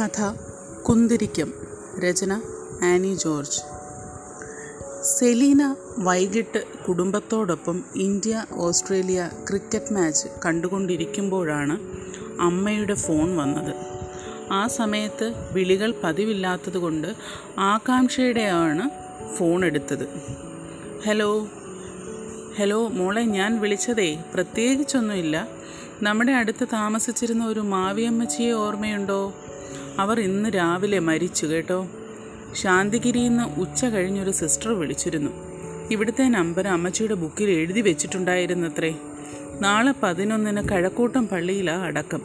കഥ കുന്തിരിക്കം. രചന Annie George. Selina വൈകിട്ട് കുടുംബത്തോടൊപ്പം ഇന്ത്യ ഓസ്ട്രേലിയ ക്രിക്കറ്റ് മാച്ച് കണ്ടുകൊണ്ടിരിക്കുമ്പോഴാണ് അമ്മയുടെ ഫോൺ വന്നത്. ആ സമയത്ത് വിളികൾ പതിവില്ലാത്തതുകൊണ്ട് ആകാംക്ഷയുടെയാണ് ഫോൺ എടുത്തത്. ഹലോ ഹലോ മോളെ ഞാൻ വിളിച്ചതേ പ്രത്യേകിച്ചൊന്നുമില്ല. നമ്മുടെ അടുത്ത് താമസിച്ചിരുന്ന ഒരു മാവിയമ്മച്ചിയെ ഓർമ്മയുണ്ടോ? അവർ ഇന്ന് രാവിലെ മരിച്ചു കേട്ടോ. ശാന്തിഗിരിയിൽ നിന്ന് ഉച്ച കഴിഞ്ഞൊരു സിസ്റ്റർ വിളിച്ചിരുന്നു. ഇവിടുത്തെ നമ്പർ അമ്മച്ചിയുടെ ബുക്കിൽ എഴുതി വെച്ചിട്ടുണ്ടായിരുന്നത്രേ. നാളെ പതിനൊന്നിന് കഴക്കൂട്ടം പള്ളിയിലാണ് അടക്കം.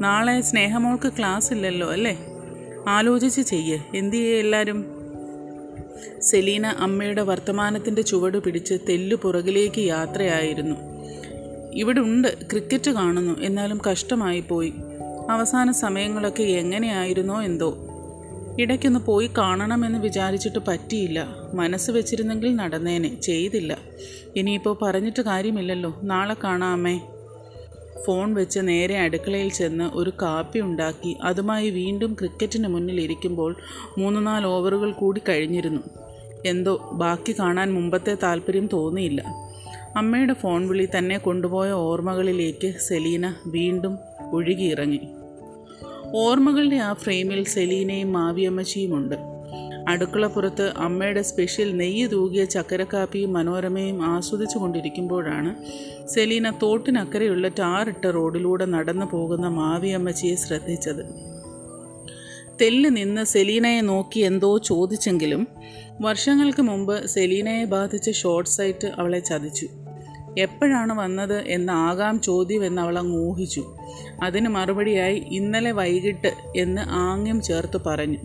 നാളെ സ്നേഹമോൾക്ക് ക്ലാസ് ഇല്ലല്ലോ അല്ലേ? ആലോചിച്ച് ചെയ്യേ. എന്തു ചെയ്യേ എല്ലാവരും സെലീന അമ്മയുടെ വർത്തമാനത്തിന്റെ ചുവട് പിടിച്ച് തെല്ലു പുറകിലേക്ക് യാത്രയായിരുന്നു. ഇവിടുണ്ട് ക്രിക്കറ്റ് കാണുന്നു. എന്നാലും കഷ്ടമായി പോയി അവസാന സമയങ്ങളൊക്കെ എങ്ങനെയായിരുന്നോ എന്തോ. ഇടയ്ക്കൊന്ന് പോയി കാണണമെന്ന് വിചാരിച്ചിട്ട് പറ്റിയില്ല. മനസ്സ് വെച്ചിരുന്നെങ്കിൽ നടന്നേനെ. ചെയ്തില്ല. ഇനിയിപ്പോൾ പറഞ്ഞിട്ട് കാര്യമില്ലല്ലോ. നാളെ കാണാമേ ഫോൺ വെച്ച് നേരെ അടുക്കളയിൽ ചെന്ന് ഒരു കാപ്പി ഉണ്ടാക്കി. അതുമായി വീണ്ടും ക്രിക്കറ്റിന് മുന്നിൽ ഇരിക്കുമ്പോൾ മൂന്ന് നാല് ഓവറുകൾ കൂടി കഴിഞ്ഞിരുന്നു. എന്തോ ബാക്കി കാണാൻ മുമ്പത്തെ താല്പര്യം തോന്നിയില്ല. അമ്മയുടെ ഫോൺ വിളി തന്നെ കൊണ്ടുപോയ ഓർമ്മകളിലേക്ക് സെലീന വീണ്ടും ഒഴുകിയിറങ്ങി. ഓർമ്മകളുടെ ആ ഫ്രെയിമിൽ സെലീനയും മാവിയമ്മച്ചിയുമുണ്ട്. അടുക്കളപ്പുറത്ത് അമ്മയുടെ സ്പെഷ്യൽ നെയ്യ് തൂകിയ ചക്കരക്കാപ്പിയും മനോരമയും ആസ്വദിച്ചു കൊണ്ടിരിക്കുമ്പോഴാണ് സെലീന തോട്ടിനക്കരെയുള്ള ടാറിട്ട റോഡിലൂടെ നടന്നു പോകുന്ന മാവിയമ്മച്ചിയെ ശ്രദ്ധിച്ചത്. തെല്ല് നിന്ന് സെലീനയെ നോക്കി എന്തോ ചോദിച്ചെങ്കിലും വർഷങ്ങൾക്ക് മുമ്പ് സെലീനയെ ബാധിച്ച ഷോർട്ട് സൈറ്റ് അവളെ ചതിച്ചു. എപ്പോഴാണ് വന്നത് എന്ന ആകാം ചോദ്യം എന്ന് അവൾ അങ്ങ് ഊഹിച്ചു. അതിന് മറുപടിയായി ഇന്നലെ വൈകിട്ട് എന്ന് ആംഗ്യം ചേർത്ത് പറഞ്ഞു.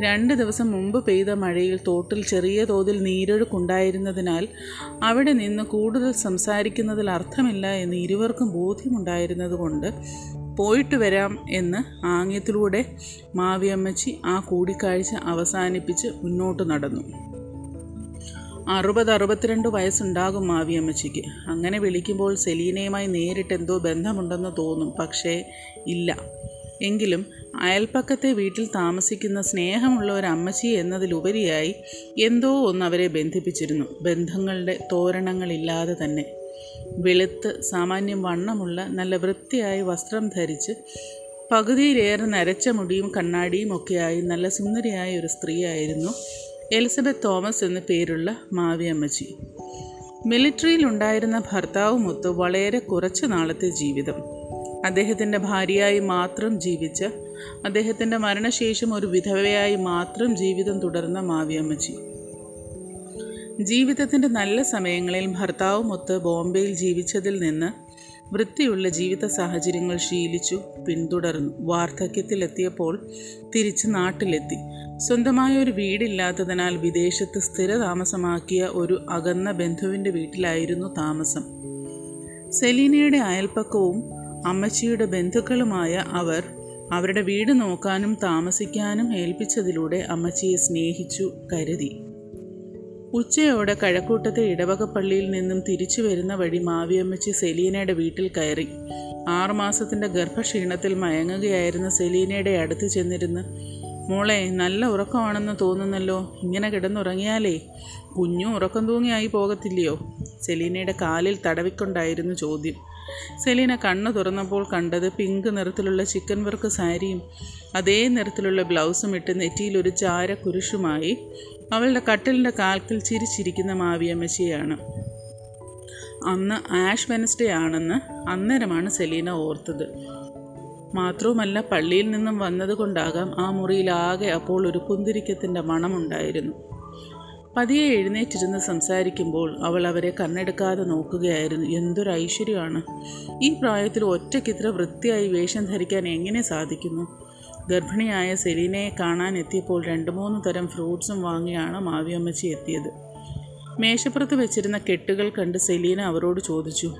രണ്ട് ദിവസം മുമ്പ് പെയ്ത മഴയിൽ തോട്ടിൽ ചെറിയ തോതിൽ നീരൊഴുക്കുണ്ടായിരുന്നതിനാൽ അവിടെ നിന്ന് കൂടുതൽ സംസാരിക്കുന്നതിൽ അർത്ഥമില്ല എന്ന് ഇരുവർക്കും ബോധ്യമുണ്ടായിരുന്നതുകൊണ്ട് പോയിട്ട് വരാം എന്ന് ആംഗ്യത്തിലൂടെ മാവിയമ്മച്ചി ആ കൂടിക്കാഴ്ച അവസാനിപ്പിച്ച് മുന്നോട്ട് നടന്നു. അറുപത് അറുപത്തിരണ്ട് വയസ്സുണ്ടാകും മാവിയമ്മച്ചിക്ക്. അങ്ങനെ വിളിക്കുമ്പോൾ സെലീനയുമായി നേരിട്ട് എന്തോ ബന്ധമുണ്ടെന്ന് തോന്നും പക്ഷേ ഇല്ല. എങ്കിലും അയൽപ്പക്കത്തെ വീട്ടിൽ താമസിക്കുന്ന സ്നേഹമുള്ള ഒരു അമ്മച്ചി എന്നതിലുപരിയായി എന്തോ ഒന്ന് അവരെ ബന്ധിപ്പിച്ചിരുന്നു ബന്ധങ്ങളുടെ തോരണങ്ങളില്ലാതെ തന്നെ. വെളുത്ത് സാമാന്യം വണ്ണമുള്ള നല്ല വൃത്തിയായി വസ്ത്രം ധരിച്ച് പകുതിയിലേറെ നരച്ച മുടിയും കണ്ണാടിയും ഒക്കെയായി നല്ല സുന്ദരിയായ ഒരു സ്ത്രീയായിരുന്നു എലിസബത്ത് തോമസ് എന്ന പേരുള്ള മാവിയമ്മച്ചി. മിലിറ്ററിയിലുണ്ടായിരുന്ന ഭർത്താവുമൊത്ത് വളരെ കുറച്ച് നാളത്തെ ജീവിതം. അദ്ദേഹത്തിന്റെ ഭാര്യയായി മാത്രം ജീവിച്ച അദ്ദേഹത്തിന്റെ മരണശേഷം ഒരു വിധവയായി മാത്രം ജീവിതം തുടർന്ന മാവിയമ്മച്ചി. ജീവിതത്തിന്റെ നല്ല സമയങ്ങളിൽ ഭർത്താവുമൊത്ത് ബോംബെയിൽ ജീവിച്ചതിൽ നിന്ന് വൃത്തിയുള്ള ജീവിത സാഹചര്യങ്ങൾ ശീലിച്ചു പിന്തുടർന്നു. വാർദ്ധക്യത്തിലെത്തിയപ്പോൾ തിരിച്ച് നാട്ടിലെത്തി. സ്വന്തമായ ഒരു വീടില്ലാത്തതിനാൽ വിദേശത്ത് സ്ഥിരതാമസമാക്കിയ ഒരു അകന്ന ബന്ധുവിന്റെ വീട്ടിലായിരുന്നു താമസം. സെലീനയുടെ അയൽപ്പക്കവും അമ്മച്ചിയുടെ ബന്ധുക്കളുമായ അവർ അവരുടെ വീട് നോക്കാനും താമസിക്കാനും ഏൽപ്പിച്ചതിലൂടെ അമ്മച്ചിയെ സ്നേഹിച്ചു കരുതി. ഉച്ചയോടെ കഴക്കൂട്ടത്തെ ഇടവകപ്പള്ളിയിൽ നിന്നും തിരിച്ചു വരുന്ന വഴി മാവിയമ്മച്ചി സെലീനയുടെ വീട്ടിൽ കയറി. ആറുമാസത്തിന്റെ ഗർഭക്ഷീണത്തിൽ മയങ്ങുകയായിരുന്ന സെലീനയുടെ അടുത്ത് ചെന്നിരുന്ന് മോളെ നല്ല ഉറക്കമാണെന്ന് തോന്നുന്നല്ലോ ഇങ്ങനെ കിടന്നുറങ്ങിയാലേ കുഞ്ഞു ഉറക്കം തൂങ്ങിയായി പോകത്തില്ലയോ? സെലീനയുടെ കാലിൽ തടവിക്കൊണ്ടായിരുന്നു ചോദ്യം. സെലീന കണ്ണു തുറന്നപ്പോൾ കണ്ടത് പിങ്ക് നിറത്തിലുള്ള ചിക്കൻ വർക്ക് സാരിയും അതേ നിറത്തിലുള്ള ബ്ലൗസും ഇട്ട് നെറ്റിയിൽ ഒരു ചാര കുരിശുമായി അവളുടെ കട്ടിലിന്റെ കാൽക്കിൽ ചിരിച്ചിരിക്കുന്ന മാവിയമ്മച്ചിയാണ്. അന്ന് ആഷ് വെനസ്ഡേ ആണെന്ന് അന്നേരമാണ് സെലീന ഓർത്തത്. മാത്രവുമല്ല പള്ളിയിൽ നിന്നും വന്നതുകൊണ്ടാകാം ആ മുറിയിലാകെ അപ്പോൾ ഒരു കുന്തിരിക്കത്തിന്റെ മണമുണ്ടായിരുന്നു. പതിയെ എഴുന്നേറ്റിരുന്ന് സംസാരിക്കുമ്പോൾ അവൾ അവരെ കണ്ണെടുക്കാതെ നോക്കുകയായിരുന്നു. എന്തൊരു ഐശ്വര്യമാണ്. ഈ പ്രായത്തിൽ ഒറ്റയ്ക്ക് ഇത്ര വൃത്തിയായി വേഷം ധരിക്കാൻ എങ്ങനെ സാധിക്കുന്നു? ഗർഭിണിയായ സെലീനയെ കാണാൻ എത്തിയപ്പോൾ രണ്ട് മൂന്ന് തരം ഫ്രൂട്ട്സും വാങ്ങിയാണ് മാവിയമ്മച്ചി എത്തിയത്. മേശപ്പുറത്ത് വെച്ചിരുന്ന കെട്ടുകൾ കണ്ട് സെലീന അവരോട് ചോദിച്ചു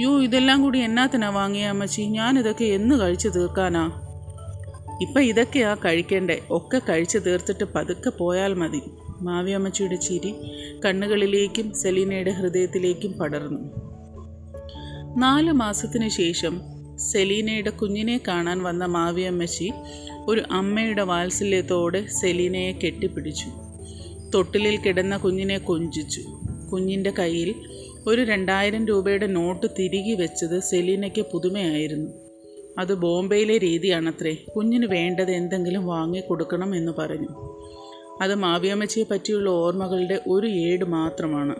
യോ ഇതെല്ലാം കൂടി എന്നാത്തിനാ വാങ്ങിയ അമ്മച്ചി? ഞാനിതൊക്കെ എന്ന് കഴിച്ചു തീർക്കാനാ? ഇപ്പം ഇതൊക്കെയാ കഴിക്കേണ്ടേ? ഒക്കെ കഴിച്ചു തീർത്തിട്ട് പതുക്കെ പോയാൽ മതി. മാവിയമ്മച്ചിയുടെ ചിരി കണ്ണുകളിലേക്കും സെലീനയുടെ ഹൃദയത്തിലേക്കും പടർന്നു. നാല് മാസത്തിനു ശേഷം സെലീനയുടെ കുഞ്ഞിനെ കാണാൻ വന്ന മാവിയമ്മച്ചി ഒരു അമ്മയുടെ വാത്സല്യത്തോടെ സെലീനയെ കെട്ടിപ്പിടിച്ചു. തൊട്ടിലിൽ കിടന്ന കുഞ്ഞിനെ കൊഞ്ചിച്ചു. കുഞ്ഞിന്റെ കയ്യിൽ ഒരു രണ്ടായിരം രൂപയുടെ നോട്ട് തിരികെ വെച്ചത് സെലീനയ്ക്ക് പുതുമയായിരുന്നു. അത് ബോംബെയിലെ രീതിയാണത്രേ. കുഞ്ഞിന് വേണ്ടത് എന്തെങ്കിലും വാങ്ങിക്കൊടുക്കണം എന്ന് പറഞ്ഞു. അത് മാവിയമ്മച്ചിയെ പറ്റിയുള്ള ഓർമ്മകളുടെ ഒരു ഏട് മാത്രമാണ്.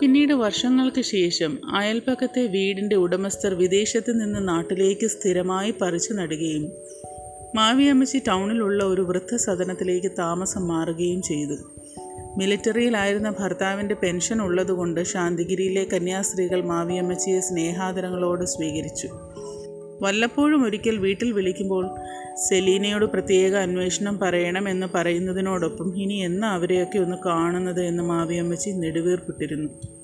പിന്നീട് വർഷങ്ങൾക്ക് ശേഷം അയൽപ്പക്കത്തെ വീടിന്റെ ഉടമസ്ഥർ വിദേശത്ത് നിന്ന് നാട്ടിലേക്ക് സ്ഥിരമായി പറിച്ചു നടുകയും മാവിയമ്മച്ചി ടൗണിലുള്ള ഒരു വൃദ്ധസദനത്തിലേക്ക് താമസം മാറുകയും ചെയ്തു. മിലിറ്ററിയിലായിരുന്ന ഭർത്താവിന്റെ പെൻഷൻ ഉള്ളതുകൊണ്ട് ശാന്തിഗിരിയിലെ കന്യാസ്ത്രീകൾ മാവിയമ്മച്ചിയെ സ്നേഹാദരങ്ങളോട് സ്വീകരിച്ചു. വല്ലപ്പോഴും ഒരിക്കൽ വീട്ടിൽ വിളിക്കുമ്പോൾ സെലീനയോട് പ്രത്യേക അന്വേഷണം പറയണം എന്ന് പറയുന്നതിനോടൊപ്പം ഇനി എന്നാ അവരെയൊക്കെ ഒന്ന് കാണുന്നത് എന്ന് മാവിയമ്മച്ചി നെടുവീർപ്പിട്ടിരുന്നു.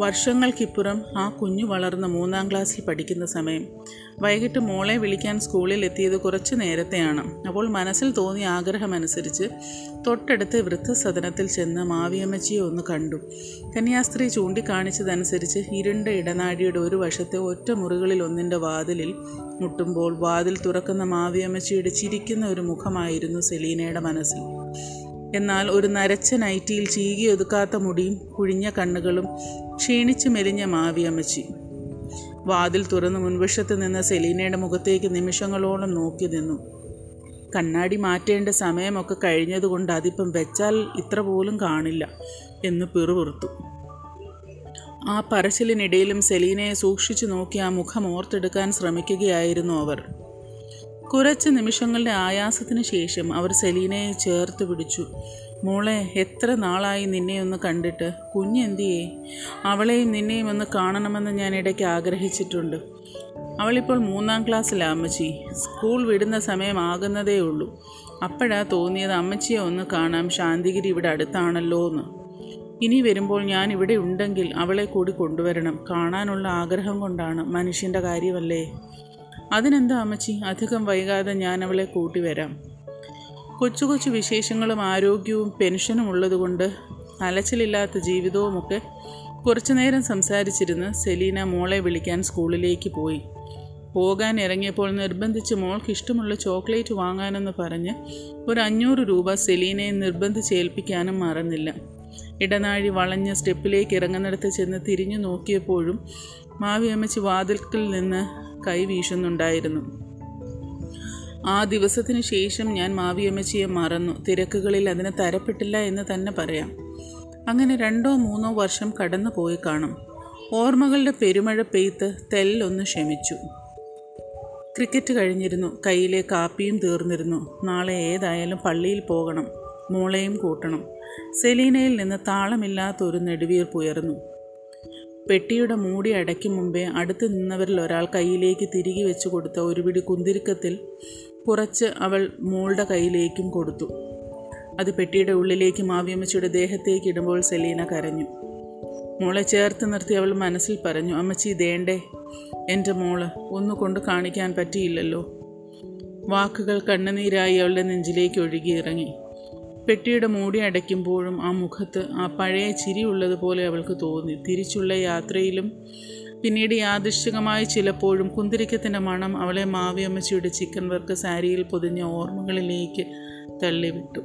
വർഷങ്ങൾക്കിപ്പുറം ആ കുഞ്ഞു വളർന്ന് മൂന്നാം ക്ലാസ്സിൽ പഠിക്കുന്ന സമയം. വൈകിട്ട് മോളെ വിളിക്കാൻ സ്കൂളിൽ എത്തിയത് കുറച്ച് നേരത്തെയാണ്. അപ്പോൾ മനസ്സിൽ തോന്നിയ ആഗ്രഹമനുസരിച്ച് തൊട്ടടുത്ത് വൃദ്ധസദനത്തിൽ ചെന്ന് മാവിയമ്മച്ചിയെ ഒന്ന് കണ്ടു. കന്യാസ്ത്രീ ചൂണ്ടിക്കാണിച്ചതനുസരിച്ച് ഇരുണ്ട ഇടനാഴിയുടെ ഒരു വശത്തെ ഒറ്റ മുറികളിൽ ഒന്നിന്റെ വാതിലിൽ മുട്ടുമ്പോൾ വാതിൽ തുറക്കുന്ന മാവിയമ്മച്ചിയുടെ ചിരിക്കുന്ന ഒരു മുഖമായിരുന്നു സെലീനയുടെ മനസ്സിൽ. എന്നാൽ ഒരു നരച്ച നൈറ്റിയിൽ ചീകിയൊതുക്കാത്ത മുടിയും കുഴിഞ്ഞ കണ്ണുകളും ക്ഷീണിച്ചു മെലിഞ്ഞ മാവിയമ്മച്ചി വാതിൽ തുറന്ന് മുൻവശത്ത് നിന്ന് സെലീനയുടെ മുഖത്തേക്ക് നിമിഷങ്ങളോളം നോക്കി നിന്നു. കണ്ണാടി മാറ്റേണ്ട സമയമൊക്കെ കഴിഞ്ഞതുകൊണ്ട് അതിപ്പം വെച്ചാൽ ഇത്ര പോലും കാണില്ല എന്ന് പിറുപിറുത്തു. ആ പറച്ചിലിനിടയിലും സെലീനയെ സൂക്ഷിച്ചു നോക്കി ആ മുഖം ഓർത്തെടുക്കാൻ ശ്രമിക്കുകയായിരുന്നു അവർ. കുറച്ച് നിമിഷങ്ങളുടെ ആയാസത്തിന് ശേഷം അവർ സെലീനയെ ചേർത്ത് പിടിച്ചു. മോളെ എത്ര നാളായി നിന്നെ ഒന്ന് കണ്ടിട്ട്? കുഞ്ഞെന്തിയേ അവളെയും നിന്നെയും ഒന്ന് കാണണമെന്ന് ഞാൻ ഇടയ്ക്ക് ആഗ്രഹിച്ചിട്ടുണ്ട്. അവളിപ്പോൾ മൂന്നാം ക്ലാസ്സിലാണ് അമ്മച്ചി. സ്കൂൾ വിടുന്ന സമയമാകുന്നതേ ഉള്ളൂ. അപ്പോഴാ തോന്നിയത് അമ്മച്ചിയെ ഒന്ന് കാണാം. ശാന്തിഗിരി ഇവിടെ അടുത്താണല്ലോ എന്ന് ഇനി വരുമ്പോൾ ഞാൻ ഇവിടെ ഉണ്ടെങ്കിൽ അവളെ കൂടി കൊണ്ടുവരണം. കാണാനുള്ള ആഗ്രഹം കൊണ്ടാണ് മനുഷ്യന്റെ കാര്യമല്ലേ? അതിനെന്താ അമ്മച്ചി? അധികം വൈകാതെ ഞാൻ അവളെ കൂട്ടി വരാം. കൊച്ചു കൊച്ചു വിശേഷങ്ങളും ആരോഗ്യവും പെൻഷനും ഉള്ളതുകൊണ്ട് അലച്ചിലില്ലാത്ത ജീവിതവുമൊക്കെ കുറച്ചു നേരം സംസാരിച്ചിരുന്ന് സെലീന മോളെ വിളിക്കാൻ സ്കൂളിലേക്ക് പോയി. പോകാൻ ഇറങ്ങിയപ്പോൾ നിർബന്ധിച്ച് മോൾക്ക് ഇഷ്ടമുള്ള ചോക്ലേറ്റ് വാങ്ങാനെന്ന് പറഞ്ഞ് ഒരു അഞ്ഞൂറ് രൂപ സെലീനയെ നിർബന്ധിച്ച് ഏൽപ്പിക്കാനും മറന്നില്ല. ഇടനാഴി വളഞ്ഞ സ്റ്റെപ്പിലേക്ക് ഇറങ്ങുന്നിടത്ത് ചെന്ന് തിരിഞ്ഞു നോക്കിയപ്പോഴും മാവിയമ്മച്ചി വാതിൽക്കിൽ നിന്ന് കൈ വീശുന്നുണ്ടായിരുന്നു. ആ ദിവസത്തിന് ശേഷം ഞാൻ മാവിയമ്മച്ചിയെ മറന്നു. തിരക്കുകളിൽ അതിന് തരപ്പെട്ടില്ല എന്ന് തന്നെ പറയാം. അങ്ങനെ രണ്ടോ മൂന്നോ വർഷം കടന്നു പോയി കാണും. ഓർമ്മകളുടെ പെരുമഴ പെയ്ത്ത് തെല്ലൊന്ന് ക്ഷമിച്ചു ക്രിക്കറ്റ് കഴിഞ്ഞിരുന്നു. കയ്യിലെ കാപ്പിയും തീർന്നിരുന്നു. നാളെ ഏതായാലും പള്ളിയിൽ പോകണം. മോളെയും കൂട്ടണം. സെലീനയിൽ നിന്ന് താളമില്ലാത്തൊരു നെടുവീർപ്പുയർന്നു പെട്ടിയുടെ മൂടി അടയ്ക്കും മുമ്പേ അടുത്ത് നിന്നവരിൽ ഒരാൾ കയ്യിലേക്ക് തിരികെ വെച്ചു കൊടുത്ത ഒരു പിടി കുന്തിരിക്കത്തിൽ കുറച്ച് അവൾ മോളുടെ കയ്യിലേക്കും കൊടുത്തു. അത് പെട്ടിയുടെ ഉള്ളിലേക്ക് മാവിയമ്മച്ചിയുടെ ദേഹത്തേക്ക് ഇടുമ്പോൾ സെലീന കരഞ്ഞു. മോളെ ചേർത്ത് നിർത്തി അവൾ മനസ്സിൽ പറഞ്ഞു അമ്മച്ചി ദേണ്ടേ എന്റെ മോൾ ഒന്നു കൊണ്ട് കാണിക്കാൻ പറ്റിയില്ലല്ലോ. വാക്കുകൾ കണ്ണുനീരായി അവളുടെ നെഞ്ചിലേക്ക് ഒഴുകിയിറങ്ങി പെട്ടിയുടെ മൂടി അടയ്ക്കുമ്പോഴും ആ മുഖത്ത് ആ പഴയ ചിരിയുള്ളതുപോലെ അവൾക്ക് തോന്നി. തിരിച്ചുള്ള യാത്രയിലും പിന്നീട് യാദൃശ്ചികമായി ചിലപ്പോഴും കുന്തിരിക്കത്തിന്റെ മണം അവളെ മാവിയമ്മച്ചിയുടെ ചിക്കൻ വർക്ക് സാരിയിൽ പൊതിഞ്ഞ ഓർമ്മകളിലേക്ക് തള്ളിവിട്ടു.